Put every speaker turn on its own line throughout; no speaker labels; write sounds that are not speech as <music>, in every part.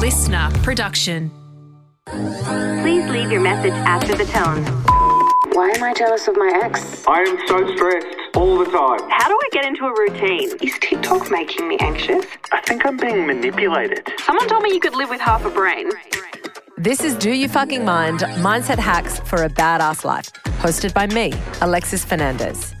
LiSTNR production.
Please leave your message after the tone.
Why am I jealous of my ex?
I am so stressed all the time.
How do I get into a routine?
Is TikTok making me anxious?
I think I'm being manipulated.
Someone told me you could live with half a brain.
This is Do You Fucking Mind Mindset Hacks for a Badass Life, hosted by me, Alexis Fernandez.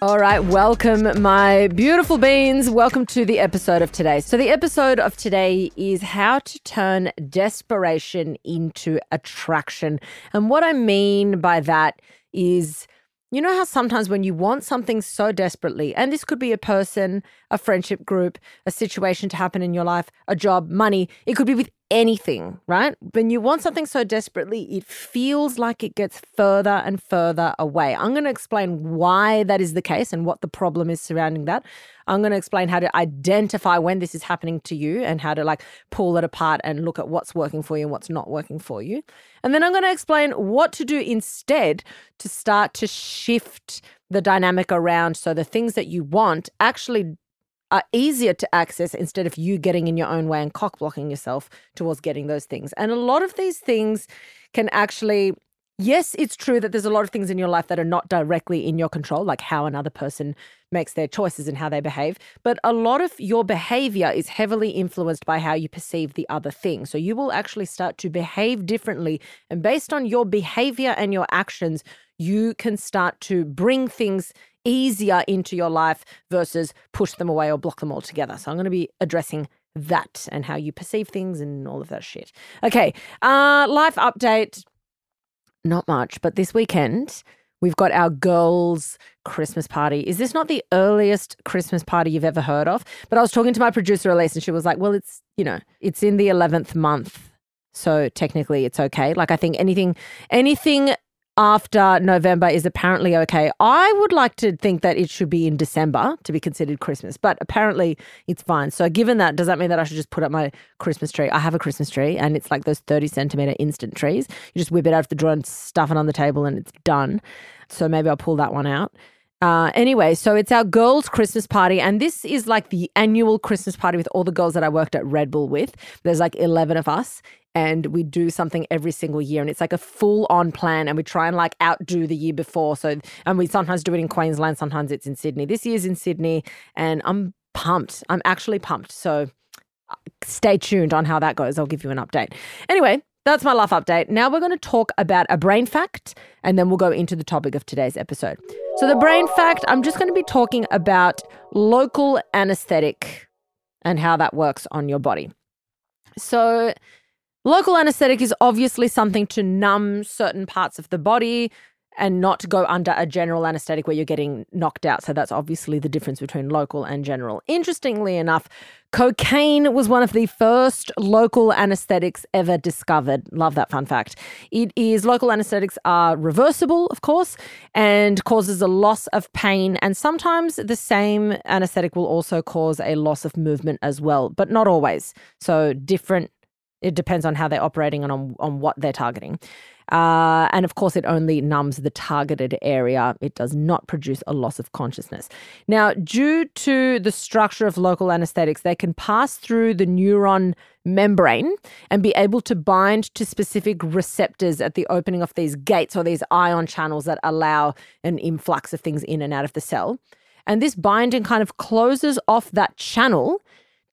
All right, welcome, my beautiful beans. Welcome to the episode of today. So, the episode of today is how to turn desperation into attraction. And what I mean by that is, you know how sometimes when you want something so desperately, and this could be a person, a friendship group, a situation to happen in your life, a job, money, it could be with anything, right? When you want something so desperately, it feels like it gets further and further away. I'm going to explain why that is the case and what the problem is surrounding that. I'm going to explain how to identify when this is happening to you and how to like pull it apart and look at what's working for you and what's not working for you. And then I'm going to explain what to do instead to start to shift the dynamic around so the things that you want actually are easier to access instead of you getting in your own way and cock blocking yourself towards getting those things. And a lot of these things can actually, yes, it's true that there's a lot of things in your life that are not directly in your control, like how another person makes their choices and how they behave. But a lot of your behavior is heavily influenced by how you perceive the other thing. So you will actually start to behave differently. And based on your behavior and your actions, you can start to bring things easier into your life versus push them away or block them altogether. So I'm going to be addressing that and how you perceive things and all of that shit. Okay, uh, life update. Not much, but this weekend we've got our girls' Christmas party. Is this not the earliest Christmas party you've ever heard of? But I was talking to my producer Elise, and she was like, "Well, it's you know, it's in the eleventh month." So technically it's okay. Like I think anything anything after November is apparently okay. I would like to think that it should be in December to be considered Christmas, but apparently it's fine. So, given that, does that mean that I should just put up my Christmas tree? I have a Christmas tree and it's like those 30 centimeter instant trees. You just whip it out of the drawer and stuff it on the table and it's done. So, maybe I'll pull that one out. Uh, anyway, so it's our girls' Christmas party, and this is like the annual Christmas party with all the girls that I worked at Red Bull with. There's like 11 of us, and we do something every single year, and it's like a full on plan, and we try and like outdo the year before. So, and we sometimes do it in Queensland, sometimes it's in Sydney. This year's in Sydney, and I'm pumped. I'm actually pumped. So, stay tuned on how that goes. I'll give you an update. Anyway, that's my life update. Now we're going to talk about a brain fact and then we'll go into the topic of today's episode. So, the brain fact, I'm just going to be talking about local anesthetic and how that works on your body. So, local anesthetic is obviously something to numb certain parts of the body and not go under a general anesthetic where you're getting knocked out. So that's obviously the difference between local and general. Interestingly enough, cocaine was one of the first local anesthetics ever discovered. Love that fun fact. It is local anesthetics are reversible, of course, and causes a loss of pain and sometimes the same anesthetic will also cause a loss of movement as well, but not always. So different it depends on how they're operating and on, on what they're targeting. Uh, and of course, it only numbs the targeted area. It does not produce a loss of consciousness. Now, due to the structure of local anesthetics, they can pass through the neuron membrane and be able to bind to specific receptors at the opening of these gates or these ion channels that allow an influx of things in and out of the cell. And this binding kind of closes off that channel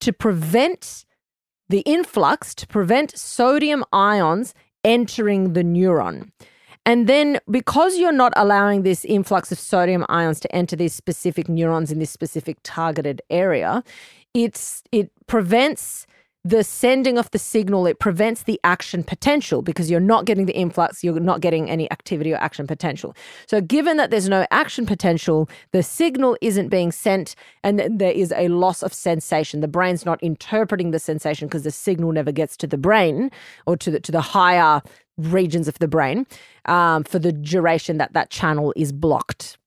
to prevent the influx, to prevent sodium ions entering the neuron. And then, because you're not allowing this influx of sodium ions to enter these specific neurons in this specific targeted area, it's it prevents the sending of the signal, it prevents the action potential because you're not getting the influx, you're not getting any activity or action potential. So, given that there's no action potential, the signal isn't being sent, and there is a loss of sensation. The brain's not interpreting the sensation because the signal never gets to the brain or to the to the higher regions of the brain um, for the duration that that channel is blocked.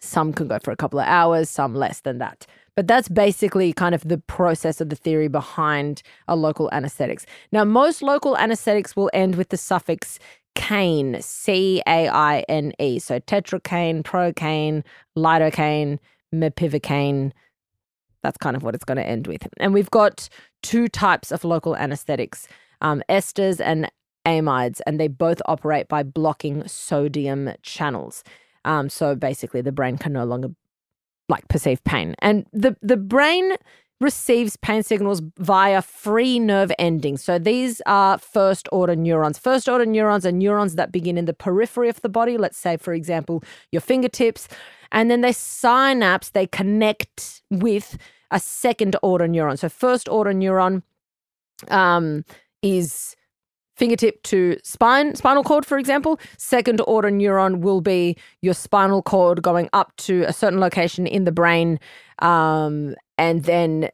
Some can go for a couple of hours, some less than that. But that's basically kind of the process of the theory behind a local anesthetics. Now, most local anesthetics will end with the suffix caine, C A I N E. So tetracaine, procaine, lidocaine, mepivacaine, That's kind of what it's going to end with. And we've got two types of local anesthetics um, esters and amides, and they both operate by blocking sodium channels. Um, so basically, the brain can no longer like perceive pain, and the the brain receives pain signals via free nerve endings. So these are first order neurons. First order neurons are neurons that begin in the periphery of the body. Let's say, for example, your fingertips, and then they synapse. They connect with a second order neuron. So first order neuron um, is fingertip to spine spinal cord for example. Second order neuron will be your spinal cord going up to a certain location in the brain um, and then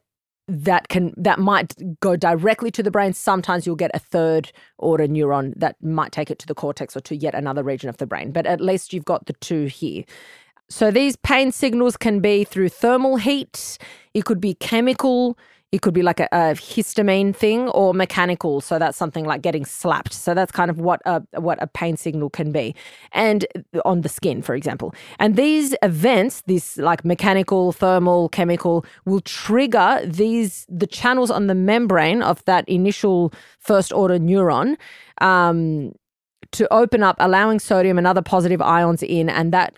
that can that might go directly to the brain. Sometimes you'll get a third order neuron that might take it to the cortex or to yet another region of the brain but at least you've got the two here. So these pain signals can be through thermal heat. It could be chemical it could be like a, a, histamine thing or mechanical. So that's something like getting slapped. So that's kind of what a what a pain signal can be, and on the skin, for example. And these events, this like mechanical, thermal, chemical, will trigger these the channels on the membrane of that initial first order neuron. Um, to open up, allowing sodium and other positive ions in, and that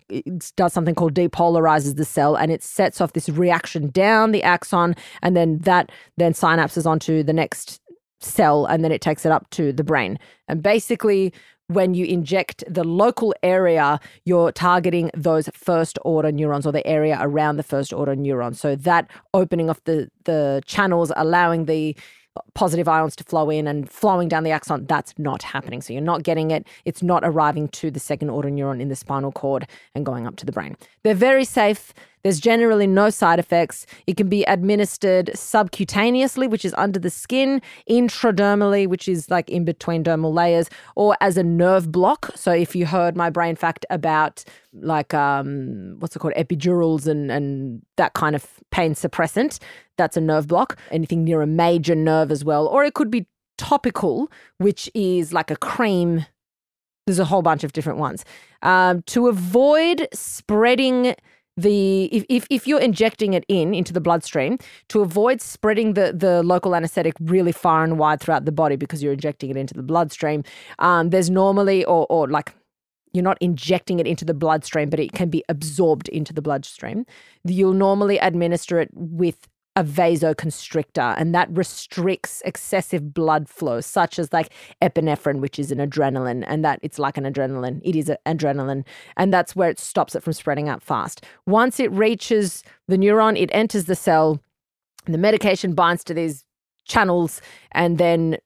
does something called depolarizes the cell, and it sets off this reaction down the axon, and then that then synapses onto the next cell, and then it takes it up to the brain. And basically, when you inject the local area, you're targeting those first order neurons or the area around the first order neuron. So that opening of the the channels, allowing the positive ions to flow in and flowing down the axon, that's not happening. So you're not getting it. It's not arriving to the second order neuron in the spinal cord and going up to the brain. They're very safe. There's generally no side effects. It can be administered subcutaneously, which is under the skin, intradermally, which is like in between dermal layers, or as a nerve block. So if you heard my brain fact about like um what's it called epidurals and and that kind of pain suppressant, that's a nerve block. Anything near a major nerve as well, or it could be topical, which is like a cream. There's a whole bunch of different ones. Um, to avoid spreading the if, if, if you're injecting it in into the bloodstream to avoid spreading the the local anesthetic really far and wide throughout the body because you're injecting it into the bloodstream um, there's normally or or like you're not injecting it into the bloodstream but it can be absorbed into the bloodstream you'll normally administer it with a vasoconstrictor, and that restricts excessive blood flow, such as like epinephrine, which is an adrenaline, and that it's like an adrenaline. It is an adrenaline, and that's where it stops it from spreading out fast. Once it reaches the neuron, it enters the cell. The medication binds to these channels, and then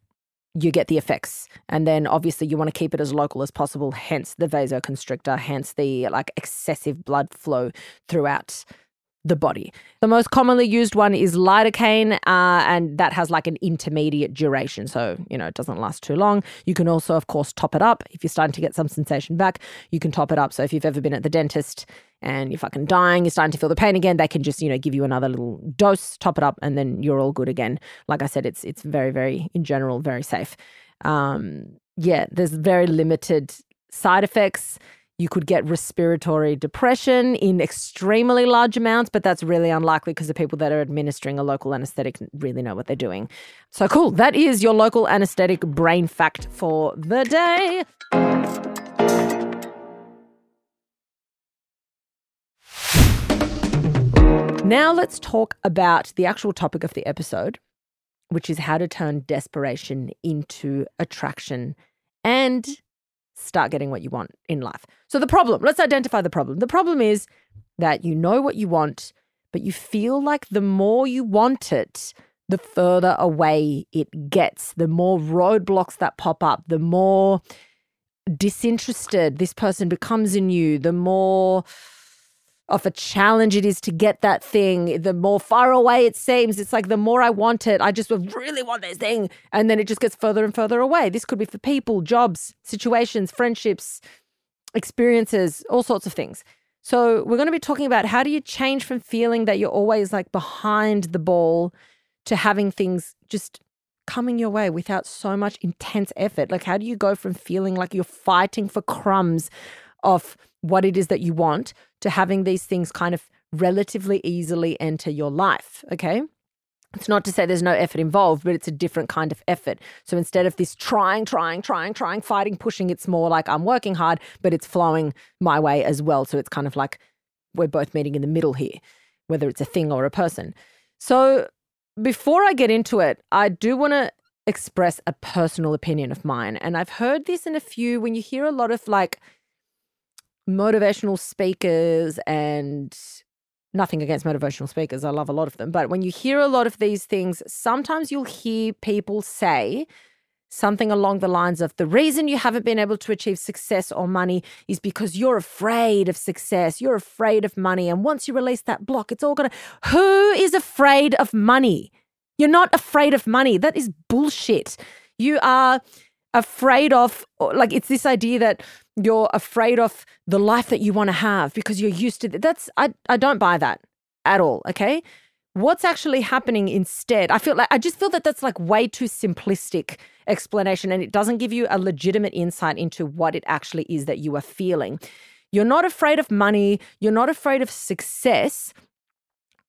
you get the effects. And then obviously you want to keep it as local as possible, hence the vasoconstrictor, hence the like excessive blood flow throughout the body. The most commonly used one is lidocaine, uh, and that has like an intermediate duration. So, you know, it doesn't last too long. You can also, of course, top it up. If you're starting to get some sensation back, you can top it up. So, if you've ever been at the dentist and you're fucking dying, you're starting to feel the pain again, they can just, you know, give you another little dose, top it up, and then you're all good again. Like I said, it's it's very, very, in general, very safe. Um, yeah, there's very limited side effects. You could get respiratory depression in extremely large amounts, but that's really unlikely because the people that are administering a local anesthetic really know what they're doing. So cool. That is your local anesthetic brain fact for the day. Now let's talk about the actual topic of the episode, which is how to turn desperation into attraction and start getting what you want in life. So, the problem, let's identify the problem. The problem is that you know what you want, but you feel like the more you want it, the further away it gets, the more roadblocks that pop up, the more disinterested this person becomes in you, the more of a challenge it is to get that thing, the more far away it seems. It's like the more I want it, I just really want this thing. And then it just gets further and further away. This could be for people, jobs, situations, friendships, experiences, all sorts of things. So, we're going to be talking about how do you change from feeling that you're always like behind the ball to having things just coming your way without so much intense effort. Like, how do you go from feeling like you're fighting for crumbs of what it is that you want to having these things kind of relatively easily enter your life. Okay. It's not to say there's no effort involved, but it's a different kind of effort. So instead of this trying, trying, trying, trying, fighting, pushing, it's more like I'm working hard, but it's flowing my way as well. So it's kind of like we're both meeting in the middle here, whether it's a thing or a person. So before I get into it, I do want to express a personal opinion of mine. And I've heard this in a few when you hear a lot of like motivational speakers and nothing against motivational speakers. I love a lot of them. But when you hear a lot of these things, sometimes you'll hear people say something along the lines of the reason you haven't been able to achieve success or money is because you're afraid of success. You're afraid of money. And once you release that block, it's all to. Who is afraid of money? You're not afraid of money. That is bullshit. You are afraid of, like, it's this idea that you're afraid of the life that you want to have because you're used to that's I, I don't buy that at all okay? What's actually happening instead i feel like i just feel that that's like way too simplistic explanation and it doesn't give you a legitimate insight into what it actually is that you are feeling. You're not afraid of money you're not afraid of success.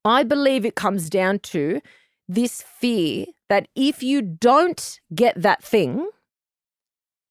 I believe it comes down to this fear that if you don't get that thing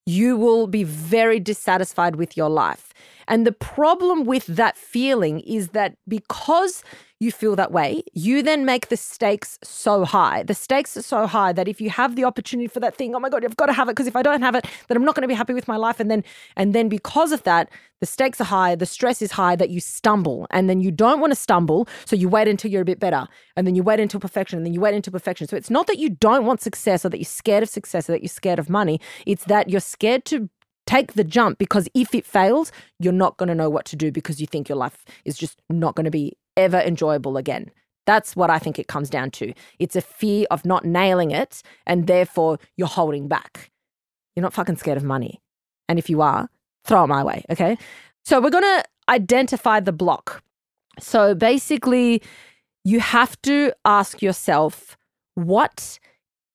you will be very dissatisfied with your life. And the problem with that feeling is that because you feel that way, you then make the stakes so high. The stakes are so high that if you have the opportunity for that thing, oh my god, I've got to have it because if I don't have it, then I'm not going to be happy with my life. And then and then because of that, the stakes are high, the stress is high that you stumble, and then you don't want to stumble, so you wait until you're a bit better, and then you wait until perfection, and then you wait until perfection. So it's not that you don't want success or that you're scared of success or that you're scared of money. It's that you're scared to take the jump because if it fails, you're not going to know what to do because you think your life is just not going to be ever enjoyable again. That's what I think it comes down to. It's a fear of not nailing it, and therefore you're holding back. You're not fucking scared of money. And if you are, throw it my way, okay? So we're gonna identify the block. So basically, you have to ask yourself, what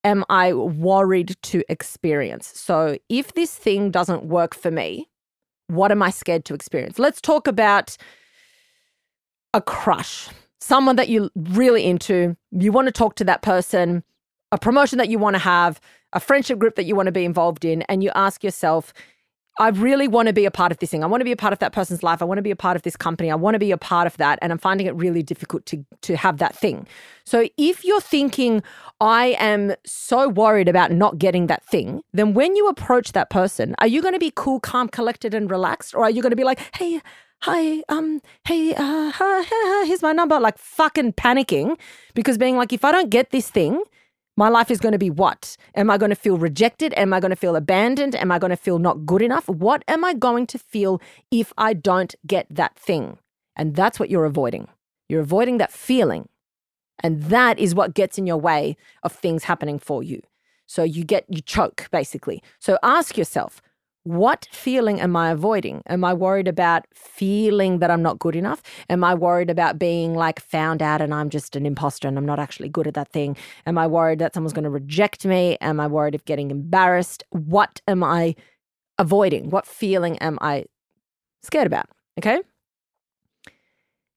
am I worried to experience? So if this thing doesn't work for me, what am I scared to experience? Let's talk about a crush, someone that you're really into, you want to talk to that person, a promotion that you want to have, a friendship group that you want to be involved in, and you ask yourself, I really want to be a part of this thing. I want to be a part of that person's life. I want to be a part of this company. I want to be a part of that. And I'm finding it really difficult to, to have that thing. So if you're thinking, I am so worried about not getting that thing, then when you approach that person, are you going to be cool, calm, collected, and relaxed? Or are you going to be like, hey, hi, um, hey, uh, here's my number, like fucking panicking because being like, if I don't get this thing, my life is going to be what? Am I going to feel rejected? Am I going to feel abandoned? Am I going to feel not good enough? What am I going to feel if I don't get that thing? And that's what you're avoiding. You're avoiding that feeling. And that is what gets in your way of things happening for you. So you get, you choke basically. So ask yourself, what feeling am I avoiding? Am I worried about feeling that I'm not good enough? Am I worried about being like found out and I'm just an imposter and I'm not actually good at that thing? Am I worried that someone's going to reject me? Am I worried of getting embarrassed? What am I avoiding? What feeling am I scared about? Okay.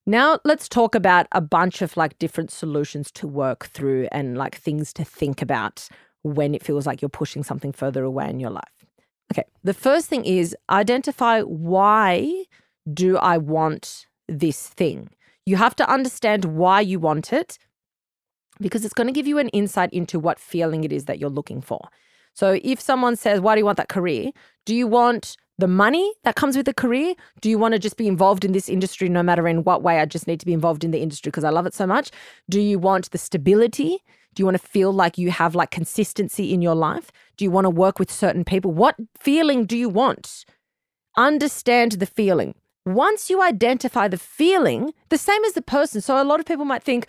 Now let's talk about a bunch of like different solutions to work through and like things to think about when it feels like you're pushing something further away in your life. Okay. The first thing is identify why do I want this thing? You have to understand why you want it because it's going to give you an insight into what feeling it is that you're looking for. So if someone says, Why do you want that career? Do you want the money that comes with the career? Do you want to just be involved in this industry no matter in what way? I just need to be involved in the industry because I love it so much. Do you want the stability? Do you want to feel like you have like consistency in your life? Do you want to work with certain people? What feeling do you want? Understand the feeling. Once you identify the feeling, the same as the person. So a lot of people might think,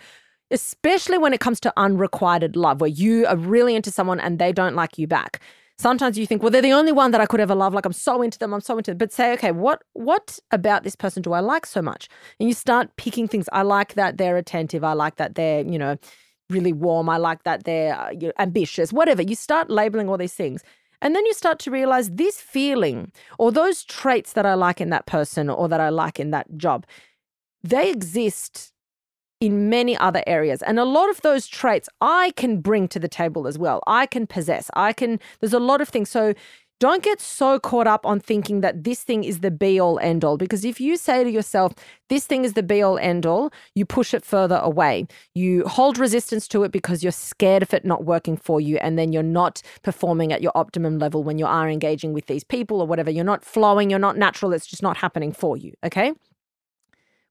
especially when it comes to unrequited love, where you are really into someone and they don't like you back. Sometimes you think, well, they're the only one that I could ever love. Like I'm so into them, I'm so into them. But say, okay, what what about this person do I like so much? And you start picking things. I like that they're attentive. I like that they're, you know, really warm. I like that they're uh, you know, ambitious, whatever. You start labeling all these things. And then you start to realize this feeling or those traits that I like in that person or that I like in that job, they exist in many other areas. And a lot of those traits I can bring to the table as well. I can possess. I can, there's a lot of things. So don't get so caught up on thinking that this thing is the be all end all. Because if you say to yourself, this thing is the be all end all, you push it further away. You hold resistance to it because you're scared of it not working for you. And then you're not performing at your optimum level when you are engaging with these people or whatever. You're not flowing, you're not natural. It's just not happening for you. Okay.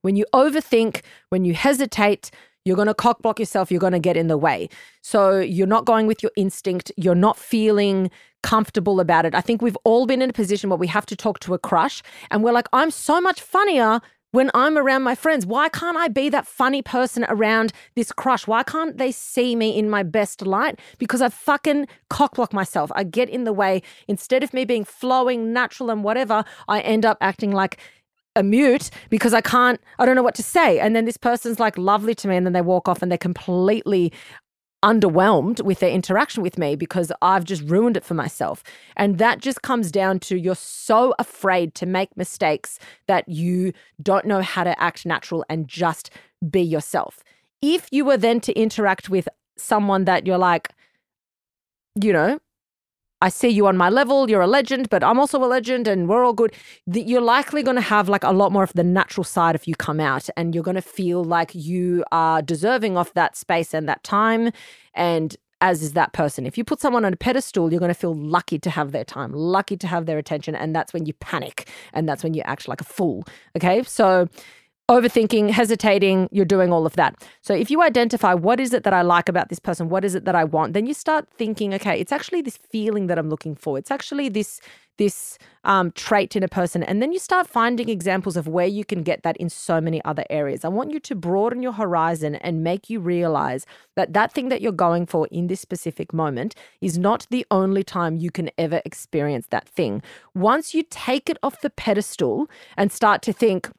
When you overthink, when you hesitate, you're going to cock block yourself. You're going to get in the way. So you're not going with your instinct. You're not feeling comfortable about it. I think we've all been in a position where we have to talk to a crush and we're like, I'm so much funnier when I'm around my friends. Why can't I be that funny person around this crush? Why can't they see me in my best light? Because I fucking cockblock myself. I get in the way. Instead of me being flowing, natural, and whatever, I end up acting like a mute because I can't, I don't know what to say. And then this person's like lovely to me and then they walk off and they're completely underwhelmed with their interaction with me because I've just ruined it for myself. And that just comes down to you're so afraid to make mistakes that you don't know how to act natural and just be yourself. If you were then to interact with someone that you're like, you know, I see you on my level, you're a legend, but I'm also a legend and we're all good. You're likely going to have like a lot more of the natural side if you come out and you're going to feel like you are deserving of that space and that time. And as is that person. If you put someone on a pedestal, you're going to feel lucky to have their time, lucky to have their attention. And that's when you panic and that's when you act like a fool. Okay. So, overthinking, hesitating, you're doing all of that. So if you identify what is it that I like about this person, what is it that I want, then you start thinking, okay, it's actually this feeling that I'm looking for. It's actually this this um, trait in a person, and then you start finding examples of where you can get that in so many other areas. I want you to broaden your horizon and make you realize that that thing that you're going for in this specific moment is not the only time you can ever experience that thing. Once you take it off the pedestal and start to think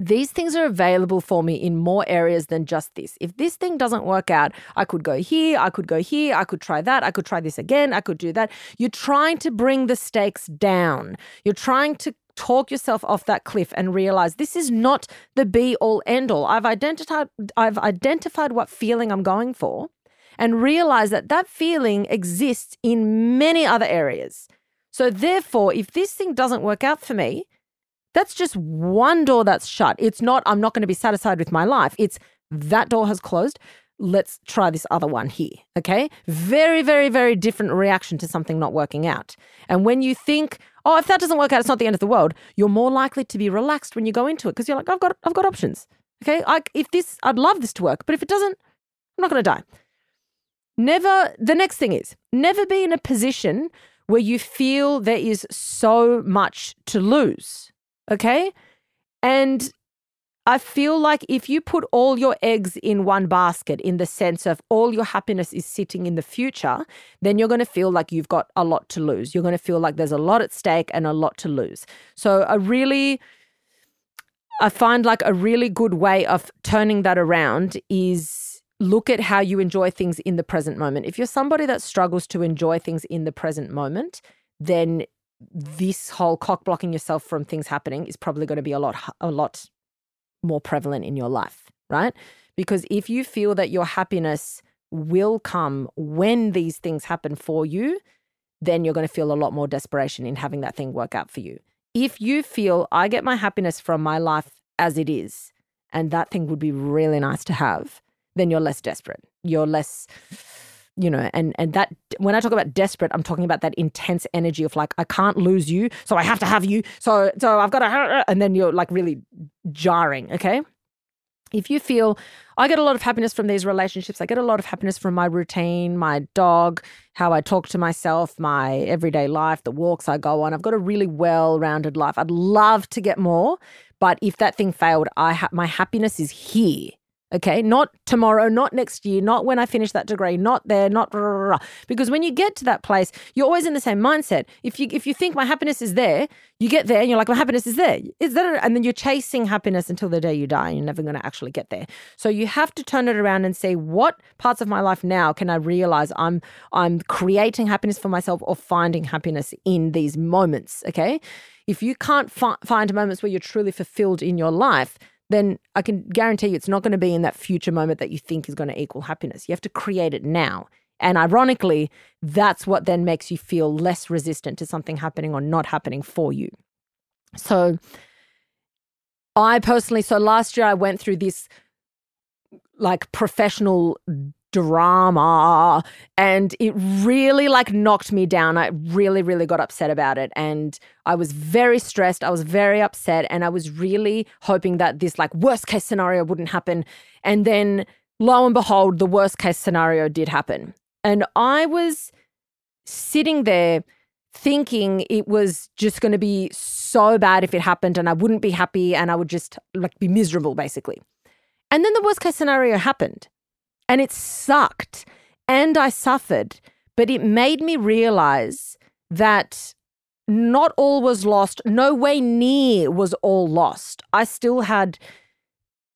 these things are available for me in more areas than just this. If this thing doesn't work out, I could go here, I could go here, I could try that, I could try this again, I could do that. You're trying to bring the stakes down. You're trying to talk yourself off that cliff and realize this is not the be all end all. I've identified I've identified what feeling I'm going for and realize that that feeling exists in many other areas. So therefore, if this thing doesn't work out for me, that's just one door that's shut. It's not, I'm not going to be satisfied with my life. It's that door has closed. Let's try this other one here. Okay. Very, very, very different reaction to something not working out. And when you think, oh, if that doesn't work out, it's not the end of the world, you're more likely to be relaxed when you go into it because you're like, I've got, I've got options. Okay. I, if this, I'd love this to work, but if it doesn't, I'm not going to die. Never, the next thing is never be in a position where you feel there is so much to lose. Okay. And I feel like if you put all your eggs in one basket, in the sense of all your happiness is sitting in the future, then you're going to feel like you've got a lot to lose. You're going to feel like there's a lot at stake and a lot to lose. So, a really, I find like a really good way of turning that around is look at how you enjoy things in the present moment. If you're somebody that struggles to enjoy things in the present moment, then this whole cock blocking yourself from things happening is probably going to be a lot a lot more prevalent in your life, right? Because if you feel that your happiness will come when these things happen for you, then you're going to feel a lot more desperation in having that thing work out for you. If you feel I get my happiness from my life as it is, and that thing would be really nice to have, then you're less desperate. You're less you know and and that when i talk about desperate i'm talking about that intense energy of like i can't lose you so i have to have you so so i've got to <laughs> and then you're like really jarring okay? If you feel i get a lot of happiness from these relationships. I get a lot of happiness from my routine my dog how i talk to myself my everyday life the walks i go on. I've got a really well-rounded life. I'd love to get more but if that thing failed i ha- my happiness is here Okay, not tomorrow, not next year, not when I finish that degree, not there, not rah, rah, rah. because when you get to that place, you're always in the same mindset. If you if you think my happiness is there, you get there and you're like, my happiness is there. Is that and then you're chasing happiness until the day you die and you're never going to actually get there. So you have to turn it around and say, what parts of my life now can I realize I'm I'm creating happiness for myself or finding happiness in these moments, okay? If you can't fi- find moments where you're truly fulfilled in your life, then I can guarantee you it's not going to be in that future moment that you think is going to equal happiness. You have to create it now. And ironically, that's what then makes you feel less resistant to something happening or not happening for you. So, I personally, so last year I went through this like professional drama. And it really like knocked me down. I really really got upset about it. And i was very stressed. I was very upset. And i was really hoping that this like worst case scenario wouldn't happen. And then lo and behold the worst case scenario did happen. And i was sitting there thinking it was just going to be so bad if it happened and i wouldn't be happy and i would just like be miserable basically. And then the worst case scenario happened and it sucked and I suffered, but it made me realize that not all was lost. No way near was all lost. I still had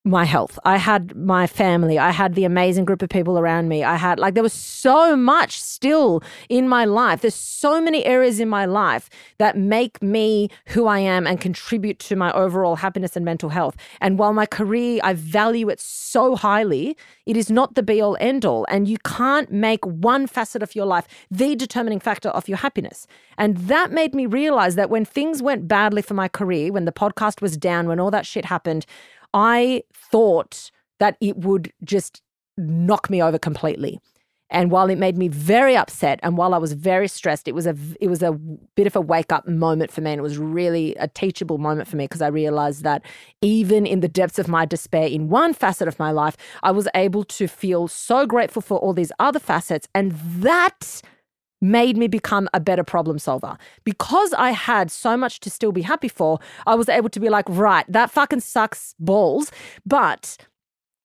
my health. I had my family. I had the amazing group of people around me. I had, like, there was so much still in my life. There's so many areas in my life that make me who I am and contribute to my overall happiness and mental health. And while my career, I value it so highly, it is not the be all end all. And you can't make one facet of your life the determining factor of your happiness. And that made me realize that when things went badly for my career, when the podcast was down, when all that shit happened, I thought that it would just knock me over completely. And while it made me very upset and while I was very stressed, it was a it was a bit of a wake up moment for me and it was really a teachable moment for me because I realized that even in the depths of my despair in one facet of my life, I was able to feel so grateful for all these other facets and that made me become a better problem solver. Because I had so much to still be happy for, I was able to be like, right, that fucking sucks balls, but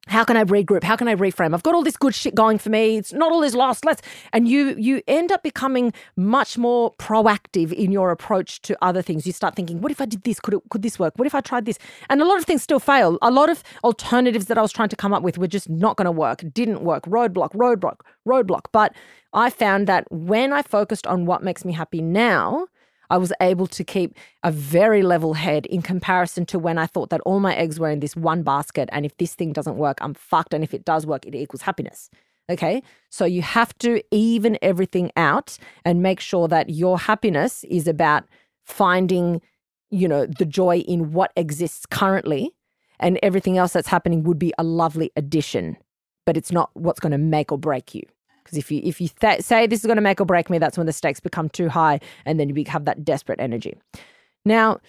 how can I regroup? How can I reframe? I've got all this good shit going for me. It's not all is lost. Let's and you you end up becoming much more proactive in your approach to other things. You start thinking, what if I did this? Could it could this work? What if I tried this? And a lot of things still fail. A lot of alternatives that I was trying to come up with were just not going to work. Didn't work. Roadblock, roadblock, roadblock. But I found that when I focused on what makes me happy now, I was able to keep a very level head in comparison to when I thought that all my eggs were in this one basket. And if this thing doesn't work, I'm fucked. And if it does work, it equals happiness. Okay. So you have to even everything out and make sure that your happiness is about finding, you know, the joy in what exists currently. And everything else that's happening would be a lovely addition, but it's not what's going to make or break you. Because if you if you th- say this is going to make or break me, that's when the stakes become too high, and then you have that desperate energy. Now,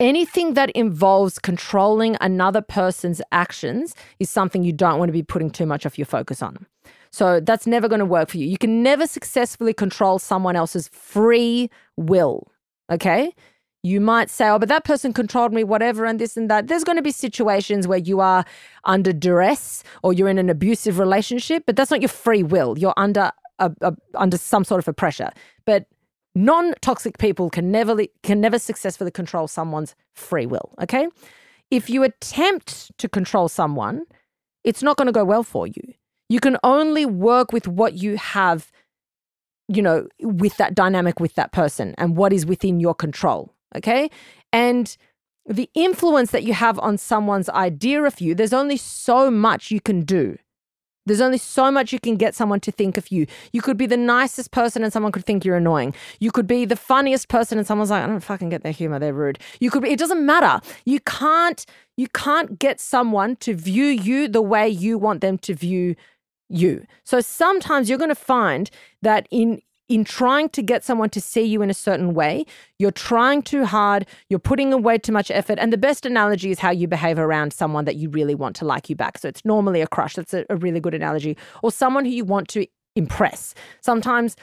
anything that involves controlling another person's actions is something you don't want to be putting too much of your focus on. So that's never going to work for you. You can never successfully control someone else's free will. Okay you might say, oh, but that person controlled me, whatever, and this and that. There's going to be situations where you are under duress or you're in an abusive relationship, but that's not your free will. You're under a, a, under some sort of a pressure. But non-toxic people can never can never successfully control someone's free will. Okay, if you attempt to control someone, it's not going to go well for you. You can only work with what you have you know, with that dynamic with that person and what is within your control. Okay. And the influence that you have on someone's idea of you, there's only so much you can do. There's only so much you can get someone to think of you. You could be the nicest person and someone could think you're annoying. You could be the funniest person and someone's like, I don't fucking get their humor, they're rude. You could be, it doesn't matter. You can't you can't get someone to view you the way you want them to view you. So sometimes you're going to find that in in trying to get someone to see you in a certain way, you're trying too hard, you're putting away too much effort. And the best analogy is how you behave around someone that you really want to like you back. So it's normally a crush. That's a, a really good analogy. Or someone who you want to impress. Sometimes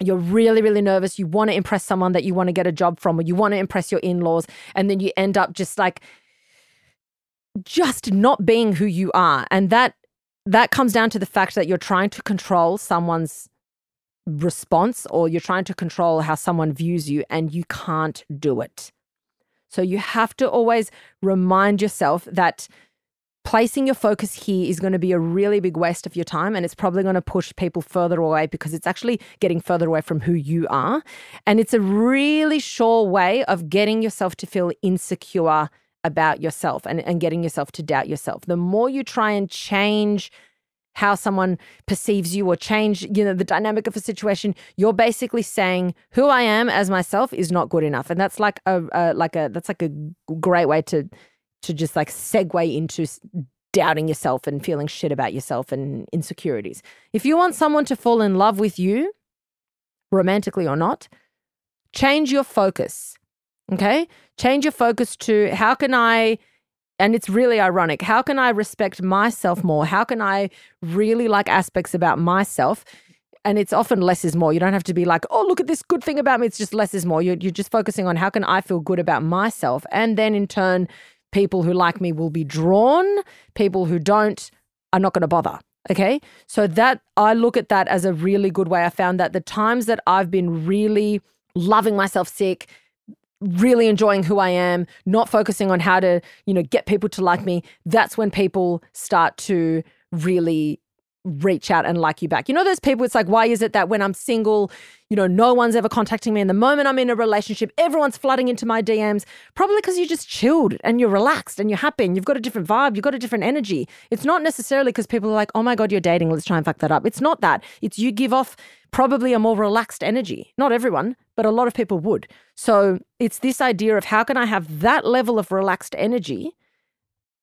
you're really, really nervous. You want to impress someone that you want to get a job from, or you want to impress your in laws. And then you end up just like, just not being who you are. And that that comes down to the fact that you're trying to control someone's response or you're trying to control how someone views you and you can't do it. So you have to always remind yourself that placing your focus here is going to be a really big waste of your time and it's probably going to push people further away because it's actually getting further away from who you are. And it's a really sure way of getting yourself to feel insecure about yourself and, and getting yourself to doubt yourself. The more you try and change how someone perceives you or change you know the dynamic of a situation you're basically saying who i am as myself is not good enough and that's like a, a like a that's like a great way to to just like segue into doubting yourself and feeling shit about yourself and insecurities. If you want someone to fall in love with you romantically or not change your focus okay? Change your focus to how can i and it's really ironic. How can I respect myself more? How can I really like aspects about myself? And it's often less is more. You don't have to be like, oh, look at this good thing about me. It's just less is more. You're, you're just focusing on how can I feel good about myself? And then in turn, people who like me will be drawn. People who don't are not going to bother. Okay. So that I look at that as a really good way. I found that the times that I've been really loving myself sick, really enjoying who I am, not focusing on how to, you know, get people to like me, that's when people start to really reach out and like you back. You know those people it's like why is it that when I'm single, you know, no one's ever contacting me and the moment I'm in a relationship, everyone's flooding into my DMs, probably because you're just chilled and you're relaxed and you're happy and you've got a different vibe, you've got a different energy. It's not necessarily because people are like, "Oh my god, you're dating, let's try and fuck that up." It's not that. It's you give off probably a more relaxed energy. Not everyone, but a lot of people would. So, it's this idea of how can I have that level of relaxed energy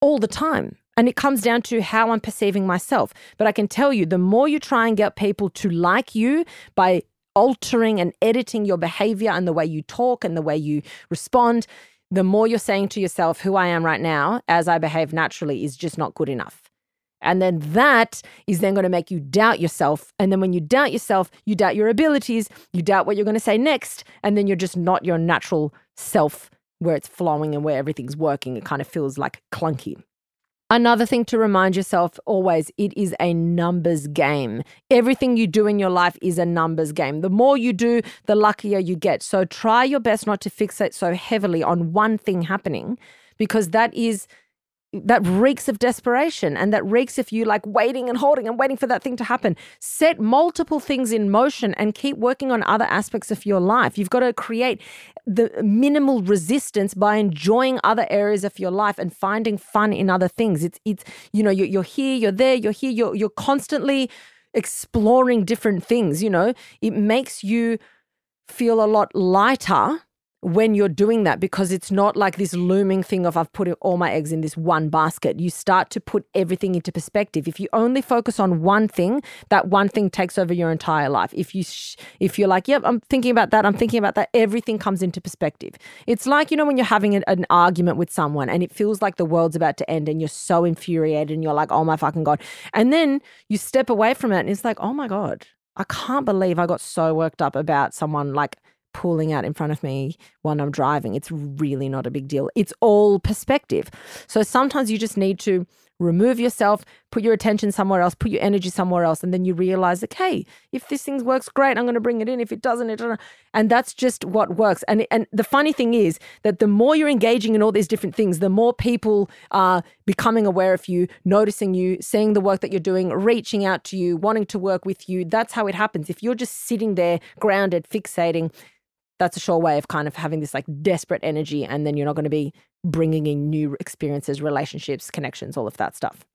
all the time? And it comes down to how I'm perceiving myself. But I can tell you, the more you try and get people to like you by altering and editing your behavior and the way you talk and the way you respond, the more you're saying to yourself, who I am right now, as I behave naturally, is just not good enough. And then that is then going to make you doubt yourself. And then when you doubt yourself, you doubt your abilities, you doubt what you're going to say next. And then you're just not your natural self where it's flowing and where everything's working. It kind of feels like clunky. Another thing to remind yourself always it is a numbers game. Everything you do in your life is a numbers game. The more you do, the luckier you get. So try your best not to fixate so heavily on one thing happening because that is that reeks of desperation and that reeks of you like waiting and holding and waiting for that thing to happen. Set multiple things in motion and keep working on other aspects of your life. You've got to create the minimal resistance by enjoying other areas of your life and finding fun in other things. It's it's you know you're, you're here, you're there, you're here, you're you're constantly exploring different things. You know it makes you feel a lot lighter when you're doing that because it's not like this looming thing of I've put all my eggs in this one basket. You start to put everything into perspective. If you only focus on one thing, that one thing takes over your entire life. If you sh- if you're like, "Yep, I'm thinking about that. I'm thinking about that." Everything comes into perspective. It's like, you know, when you're having an, an argument with someone and it feels like the world's about to end and you're so infuriated and you're like, "Oh my fucking god." And then you step away from it and it's like, "Oh my god. I can't believe I got so worked up about someone like pulling out in front of me when I'm driving. It's really not a big deal. It's all perspective. So sometimes you just need to remove yourself, put your attention somewhere else, put your energy somewhere else, and then you realize, okay, if this thing works great, I'm going to bring it in. If it doesn't, it doesn't. And that's just what works. And and the funny thing is that the more you're engaging in all these different things, the more people are becoming aware of you, noticing you, seeing the work that you're doing, reaching out to you, wanting to work with you. That's how it happens. If you're just sitting there, grounded, fixating, that's a sure way of kind of having this like desperate energy and then you're not going to be bringing in new experiences relationships connections all of that stuff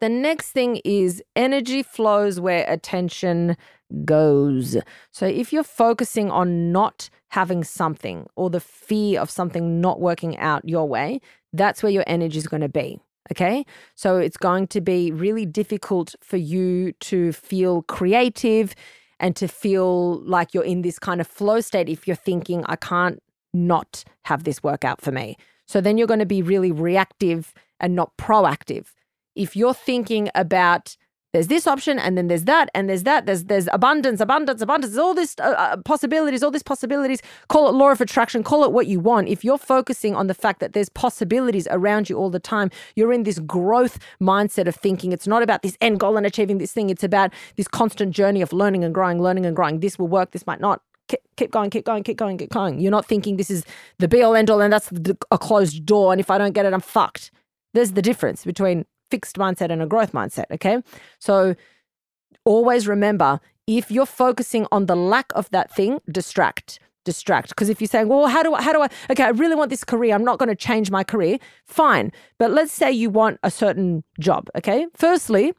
the next thing is energy flows where attention goes so if you're focusing on not having something or the fear of something not working out your way that's where your energy is going to be Okay. So it's going to be really difficult for you to feel creative and to feel like you're in this kind of flow state if you're thinking, I can't not have this work out for me. So then you're going to be really reactive and not proactive. If you're thinking about there's this option and then there's that and there's that there's there's abundance abundance abundance. There's all this uh, uh, possibilities all these possibilities. Call it law of attraction. Call it what you want. If you're focusing on the fact that there's possibilities around you all the time you're in this growth mindset of thinking. It's not about this end goal and achieving this thing. It's about this constant journey of learning and growing learning and growing. This will work this might not. Keep, going keep going keep going keep going. You're not thinking this is the be all end all and that's a closed door and if i don't get it i'm fucked. There's the difference between fixed mindset and a growth mindset. Okay. So always remember if you're focusing on the lack of that thing, distract. distract. Because if you're saying, well, how do I, how do I, okay, I really want this career. I'm not going to change my career. Fine. But let's say you want a certain job. Okay. Firstly,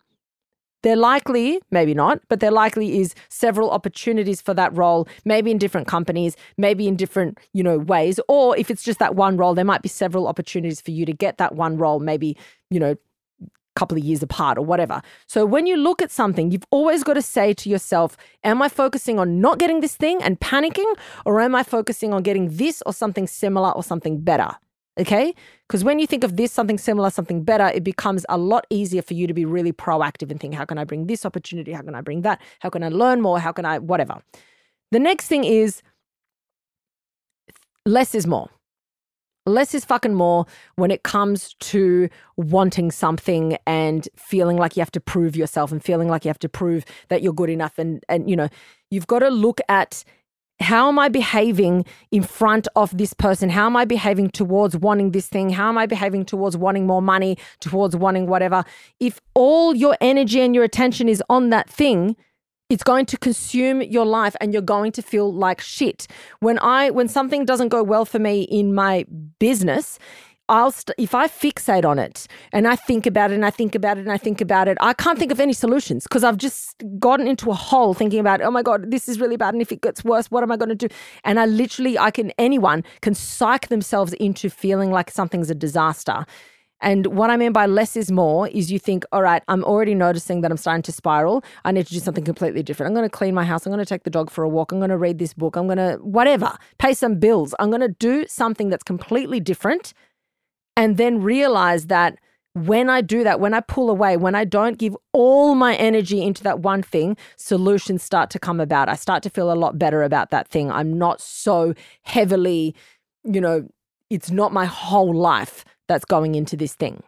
there likely, maybe not, but there likely is several opportunities for that role, maybe in different companies, maybe in different, you know, ways. Or if it's just that one role, there might be several opportunities for you to get that one role, maybe, you know, couple of years apart or whatever. So when you look at something, you've always got to say to yourself, am I focusing on not getting this thing and panicking or am I focusing on getting this or something similar or something better? Okay? Because when you think of this, something similar, something better, it becomes a lot easier for you to be really proactive and think, how can I bring this opportunity? How can I bring that? How can I learn more? How can I, whatever. The next thing is less is more. Less is fucking more when it comes to wanting something and feeling like you have to prove yourself and feeling like you have to prove that you're good enough. And, and you know, you've got to look at how am I behaving in front of this person? How am I behaving towards wanting this thing? How am I behaving towards wanting more money, towards wanting whatever? If all your energy and your attention is on that thing, it's going to consume your life and you're going to feel like shit. When I when something doesn't go well for me in my business, I'll st- if I fixate on it and I think about it and I think about it and I think about it, I can't think of any solutions because I've just gotten into a hole thinking about, oh my god, this is really bad, and if it gets worse, what am I going to do? And I literally, I can anyone can psych themselves into feeling like something's a disaster. And what I mean by less is more is you think, all right, I'm already noticing that I'm starting to spiral. I need to do something completely different. I'm going to clean my house. I'm going to take the dog for a walk. I'm going to read this book. I'm going to, whatever, pay some bills. I'm going to do something that's completely different. And then realize that when I do that, when I pull away, when I don't give all my energy into that one thing, solutions start to come about. I start to feel a lot better about that thing. I'm not so heavily, you know, it's not my whole life that's going into this thing.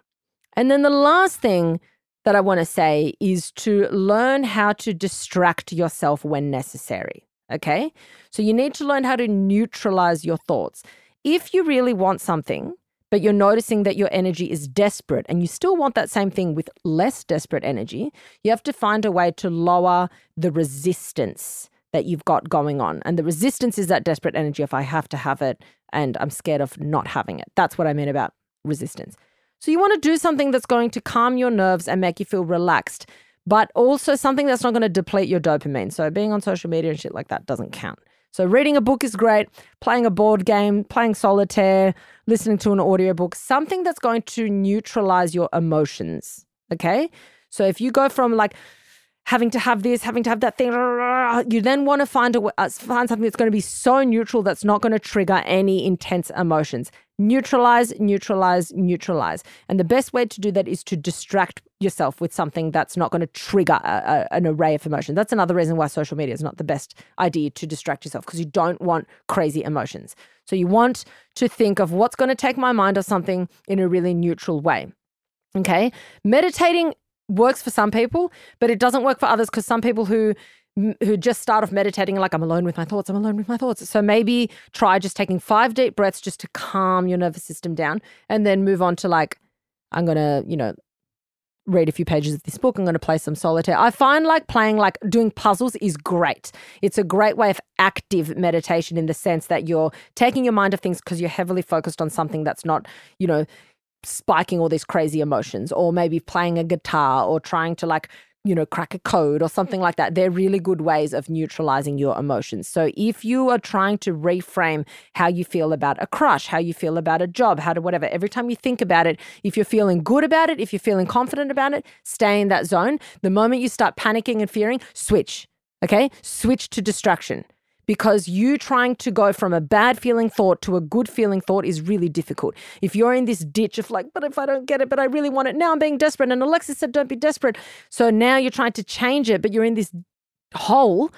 And then the last thing that I want to say is to learn how to distract yourself when necessary. Okay. So you need to learn how to neutralize your thoughts. If you really want something, but you're noticing that your energy is desperate and you still want that same thing with less desperate energy, you have to find a way to lower the resistance that you've got going on. And the resistance is that desperate energy if I have to have it and I'm scared of not having it. That's what I mean about resistance. So you want to do something that's going to calm your nerves and make you feel relaxed, but also something that's not going to deplete your dopamine. So being on social media and shit like that doesn't count. So reading a book is great, playing a board game, playing solitaire, listening to an audiobook, something that's going to neutralize your emotions, okay? So if you go from like having to have this, having to have that thing. You then want to find a uh, find something that's going to be so neutral that's not going to trigger any intense emotions. Neutralize, neutralize, neutralize. And the best way to do that is to distract yourself with something that's not going to trigger a, a, an array of emotions. That's another reason why social media is not the best idea to distract yourself because you don't want crazy emotions. So you want to think of what's going to take my mind off something in a really neutral way. Okay. Meditating works for some people, but it doesn't work for others because some people who who just start off meditating like I'm alone with my thoughts, I'm alone with my thoughts. So maybe try just taking five deep breaths just to calm your nervous system down and then move on to like I'm to, you know, read a few pages of this book. I'm to play some solitaire. I find like playing, like doing puzzles is great. It's a great way of active meditation in the sense that you're taking your mind off things because you're heavily focused on something that's not, you know, spiking all these crazy emotions or maybe playing a guitar or trying to like you know crack a code or something mm. like that. They're really good ways of neutralizing your emotions. So if you are trying to reframe how you feel about a crush how you feel about a job how to whatever every time you think about it if you're feeling good about it if you're feeling confident about it stay in that zone. The moment you start panicking and fearing switch okay? Switch to distraction because you trying to go from a bad feeling thought to a good feeling thought is really difficult. If you're in this ditch of like, but if I don't get it, but I really want it, now I'm being desperate. And Alexis said, don't be desperate. So now you're trying to change it, but you're in this hole,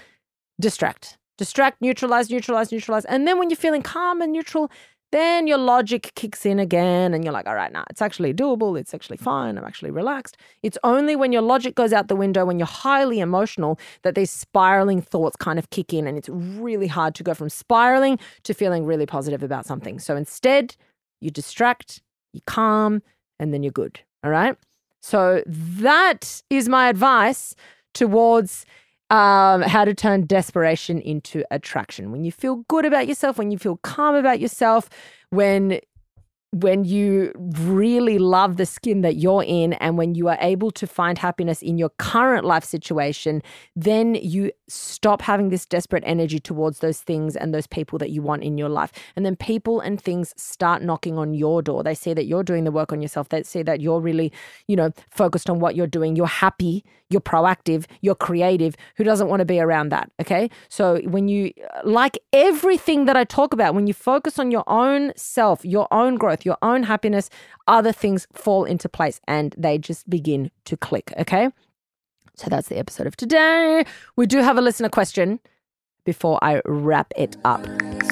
distract. Distract, neutralize, neutralize, neutralize. And then when you're feeling calm and neutral, then your logic kicks in again and you're like, all right, now it's actually doable. It's actually fine. I'm actually relaxed. It's only when your logic goes out the window, when you're highly emotional, that these spiraling thoughts kind of kick in. And it's really hard to go from spiraling to feeling really positive about something. So instead, you distract, you calm, and then you're good. All right. So that is my advice towards um, how to turn desperation into attraction. When you feel good about yourself, when you feel calm about yourself, when when you really love the skin that you're in and when you are able to find happiness in your current life situation, then you stop having this desperate energy towards those things and those people that you want in your life. And then people and things start knocking on your door. They see that you're doing the work on yourself. They see that you're really, you know, focused on what you're doing. You're happy, you're proactive, you're creative. Who doesn't want to be around that? Okay. So when you, like everything that I talk about, when you focus on your own self, your own growth, your own happiness, other things fall into place and they just begin to click. Okay. So that's the episode of today. We do have a listener question before I wrap it up.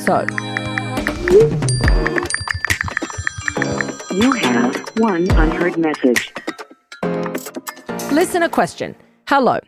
So,
You have one unheard message.
listener question. Hello.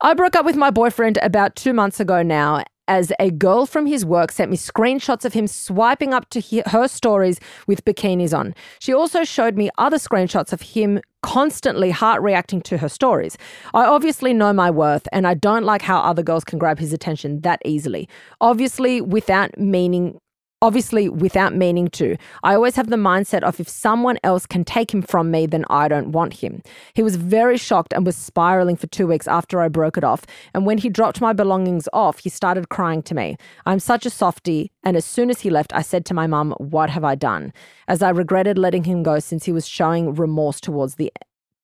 I broke up with my boyfriend about two months ago now, as a girl from his work sent me screenshots of him swiping up to he- her stories with bikinis on. She also showed me other screenshots of him constantly heart reacting to her stories. I obviously know my worth and I don't like how other girls can grab his attention that easily. Obviously, without meaning obviously without meaning to. I always have the mindset of if someone else can take him from me, then I don't want him. He was very shocked and was spiraling for two weeks after I broke it off. And when he dropped my belongings off, he started crying to me. I'm such a softie. And as soon as he left, I said to my mum, What have I done? As I regretted letting him go since he was showing remorse towards the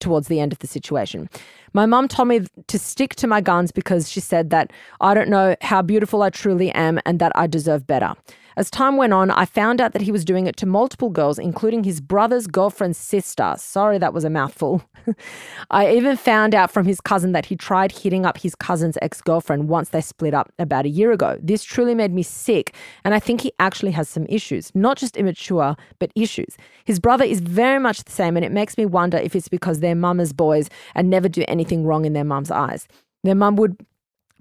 towards the end of the situation. My mum told me to stick to my guns because she said that I don't know how beautiful I truly am and that I deserve better. As time went on, I found out that he was doing it to multiple girls, including his brother's girlfriend's sister. Sorry, that was a mouthful. <laughs> I even found out from his cousin that he tried hitting up his cousin's ex girlfriend once they split up about a year ago. This truly made me sick, and I think he actually has some issues, not just immature, but issues. His brother is very much the same, and it makes me wonder if it's because they're mama's boys and never do anything wrong in their mum's eyes. Their mum would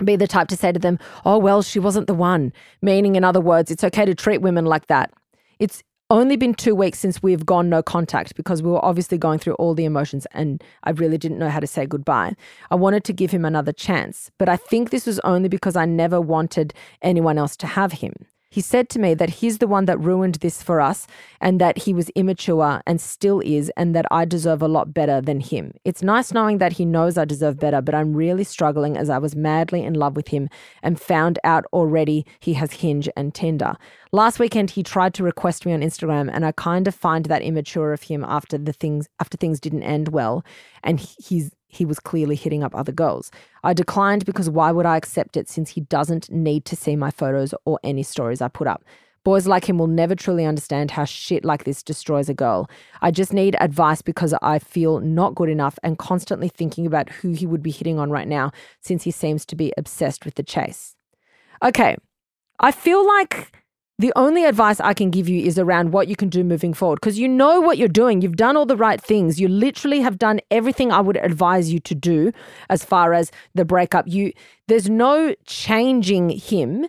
be the type to say to them, Oh, well, she wasn't the one. Meaning, in other words, it's okay to treat women like that. It's only been two weeks since we've gone no contact because we were obviously going through all the emotions and I really didn't know how to say goodbye. I wanted to give him another chance, but I think this was only because I never wanted anyone else to have him. He said to me that he's the one that ruined this for us and that he was immature and still is, and that I deserve a lot better than him. It's nice knowing that he knows I deserve better, but I'm really struggling as I was madly in love with him and found out already he has Hinge and Tinder. Last weekend he tried to request me on Instagram and I kind of find that immature of him after the things after things didn't end well and he's he was clearly hitting up other girls. I declined because why would I accept it since he doesn't need to see my photos or any stories I put up? Boys like him will never truly understand how shit like this destroys a girl. I just need advice because I feel not good enough and constantly thinking about who he would be hitting on right now since he seems to be obsessed with the chase. Okay, I feel like the only advice I can give you is around what you can do moving forward because you know what you're doing. You've done all the right things. You literally have done everything I would advise you to do as far as the breakup. You there's no changing him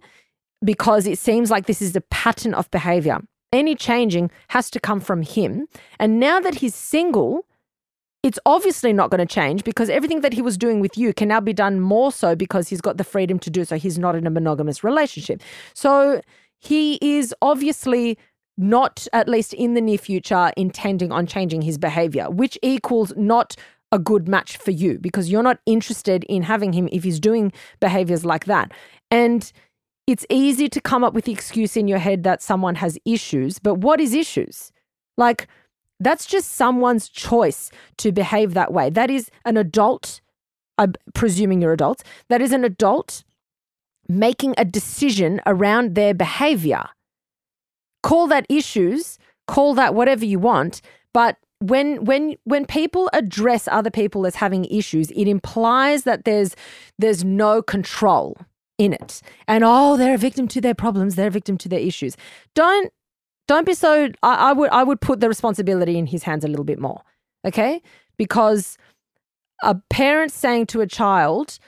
because it seems like this is a pattern of behavior. Any changing has to come from him. And now that he's single, it's obviously not going to change because everything that he was doing with you can now be done more so because he's got the freedom to do so. He's not in a monogamous relationship. So he is obviously not, at least in the near future, intending on changing his behavior, which equals not a good match for you because you're not interested in having him if he's doing behaviors like that. And it's easy to come up with the excuse in your head that someone has issues, but what is issues? Like, that's just someone's choice to behave that way. That is an adult, I'm presuming you're adults, that is an adult making a decision around their behavior. Call that issues, call that whatever you want, but when when when people address other people as having issues, it implies that there's there's no control in it. And oh, they're a victim to their problems, they're a victim to their issues. Don't don't be so I, I would I would put the responsibility in his hands a little bit more. Okay? Because a parent saying to a child,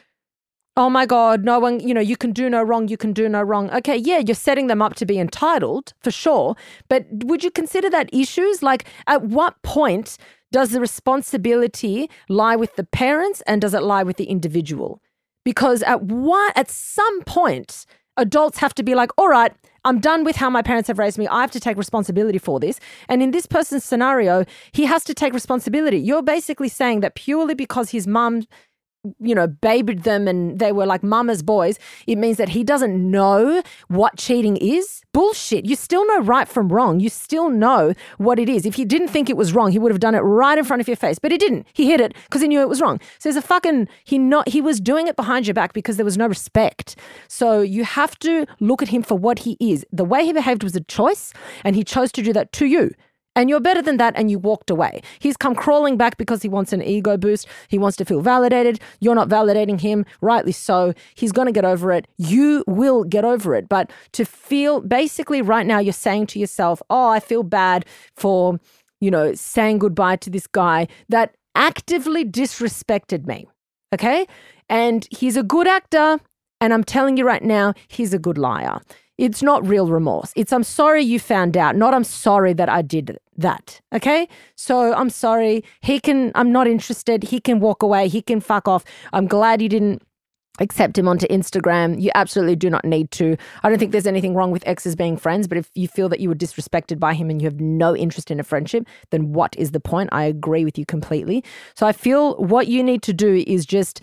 oh my God, no one, you know, you can do no wrong, you can do no wrong. Okay, yeah, you're setting them up to be entitled for sure. But would you consider that issues? Like, at what point does the responsibility lie with the parents and does it lie with the individual? because at what, at some point adults have to be like, all right, I'm done with how my parents have raised me. I have to take responsibility for this. And in this person's scenario, he has to take responsibility. You're basically saying that purely because his mum you know, babied them and they were like mama's boys, it means that he doesn't know what cheating is. Bullshit. You still know right from wrong. You still know what it is. If he didn't think it was wrong, he would have done it right in front of your face. But he didn't. He hid it because he knew it was wrong. So there's a fucking he not he was doing it behind your back because there was no respect. So you have to look at him for what he is. The way he behaved was a choice, and he chose to do that to you and you're better than that and you walked away. He's come crawling back because he wants an ego boost. He wants to feel validated. You're not validating him, rightly so. He's going to get over it. You will get over it. But to feel basically right now, you're saying to yourself, oh, I feel bad for, you know, saying goodbye to this guy that actively disrespected me. Okay. And he's a good actor. And I'm telling you right now, he's a good liar. It's not real remorse. It's I'm sorry you found out, not I'm sorry that I did that. Okay? So I'm sorry. He can, I'm not interested. He can walk away. He can fuck off. I'm glad you didn't accept him onto Instagram. You absolutely do not need to. I don't think there's anything wrong with exes being friends, but if you feel that you were disrespected by him and you have no interest in a friendship, then what is the point? I agree with you completely. So I feel what you need to do is just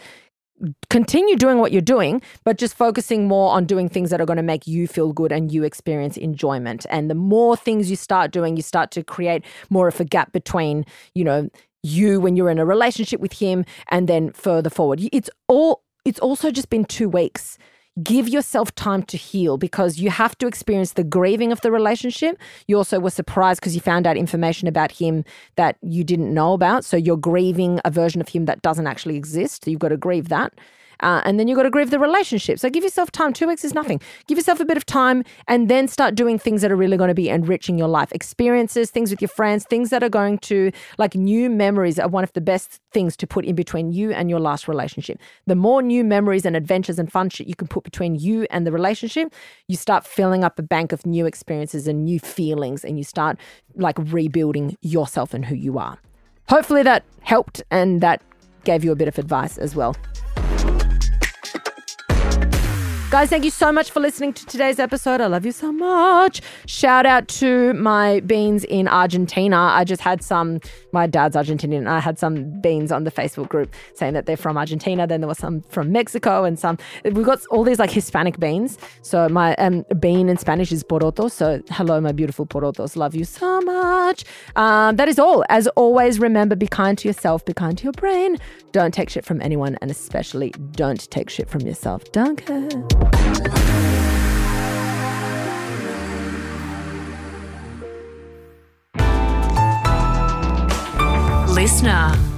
continue doing what you're doing, but just focusing more on doing things that are going to make you feel good and you experience enjoyment. And the more things you start doing, you start to create more of a gap between, you know, you when you're in a relationship with him and then further forward. It's all it's also just been 2 weeks give yourself time to heal because you have to experience the grieving of the relationship. You also were surprised because you found out information about him that you didn't know about. So you're grieving a version of him that doesn't actually exist. You've got to grieve that. Uh, and then you've got to grieve the relationship. So give yourself time. Two weeks is nothing. Give yourself a bit of time and then start doing things that are really going to be enriching your life. Experiences, things with your friends, things that are going to, like new memories, are one of the best things to put in between you and your last relationship. The more new memories and adventures and fun shit you can put between you and the relationship, you start filling up a bank of new experiences and new feelings and you start like rebuilding yourself and who you are. Hopefully that helped and that gave you a bit of advice as well. Guys, thank you so much for listening to today's episode. I love you so much. Shout out to my beans in Argentina. I just had some, my dad's Argentinian. and I had some beans on the Facebook group saying that they're from Argentina. Then there was some from Mexico and some, we've got all these like Hispanic beans. So my um, bean in Spanish is poroto. So hello, my beautiful porotos. Love you so much. Um, that is all. As always, remember be kind to yourself, be kind to your brain. Don't take shit from anyone, and especially don't take shit from yourself. Don't care.
LiSTNR.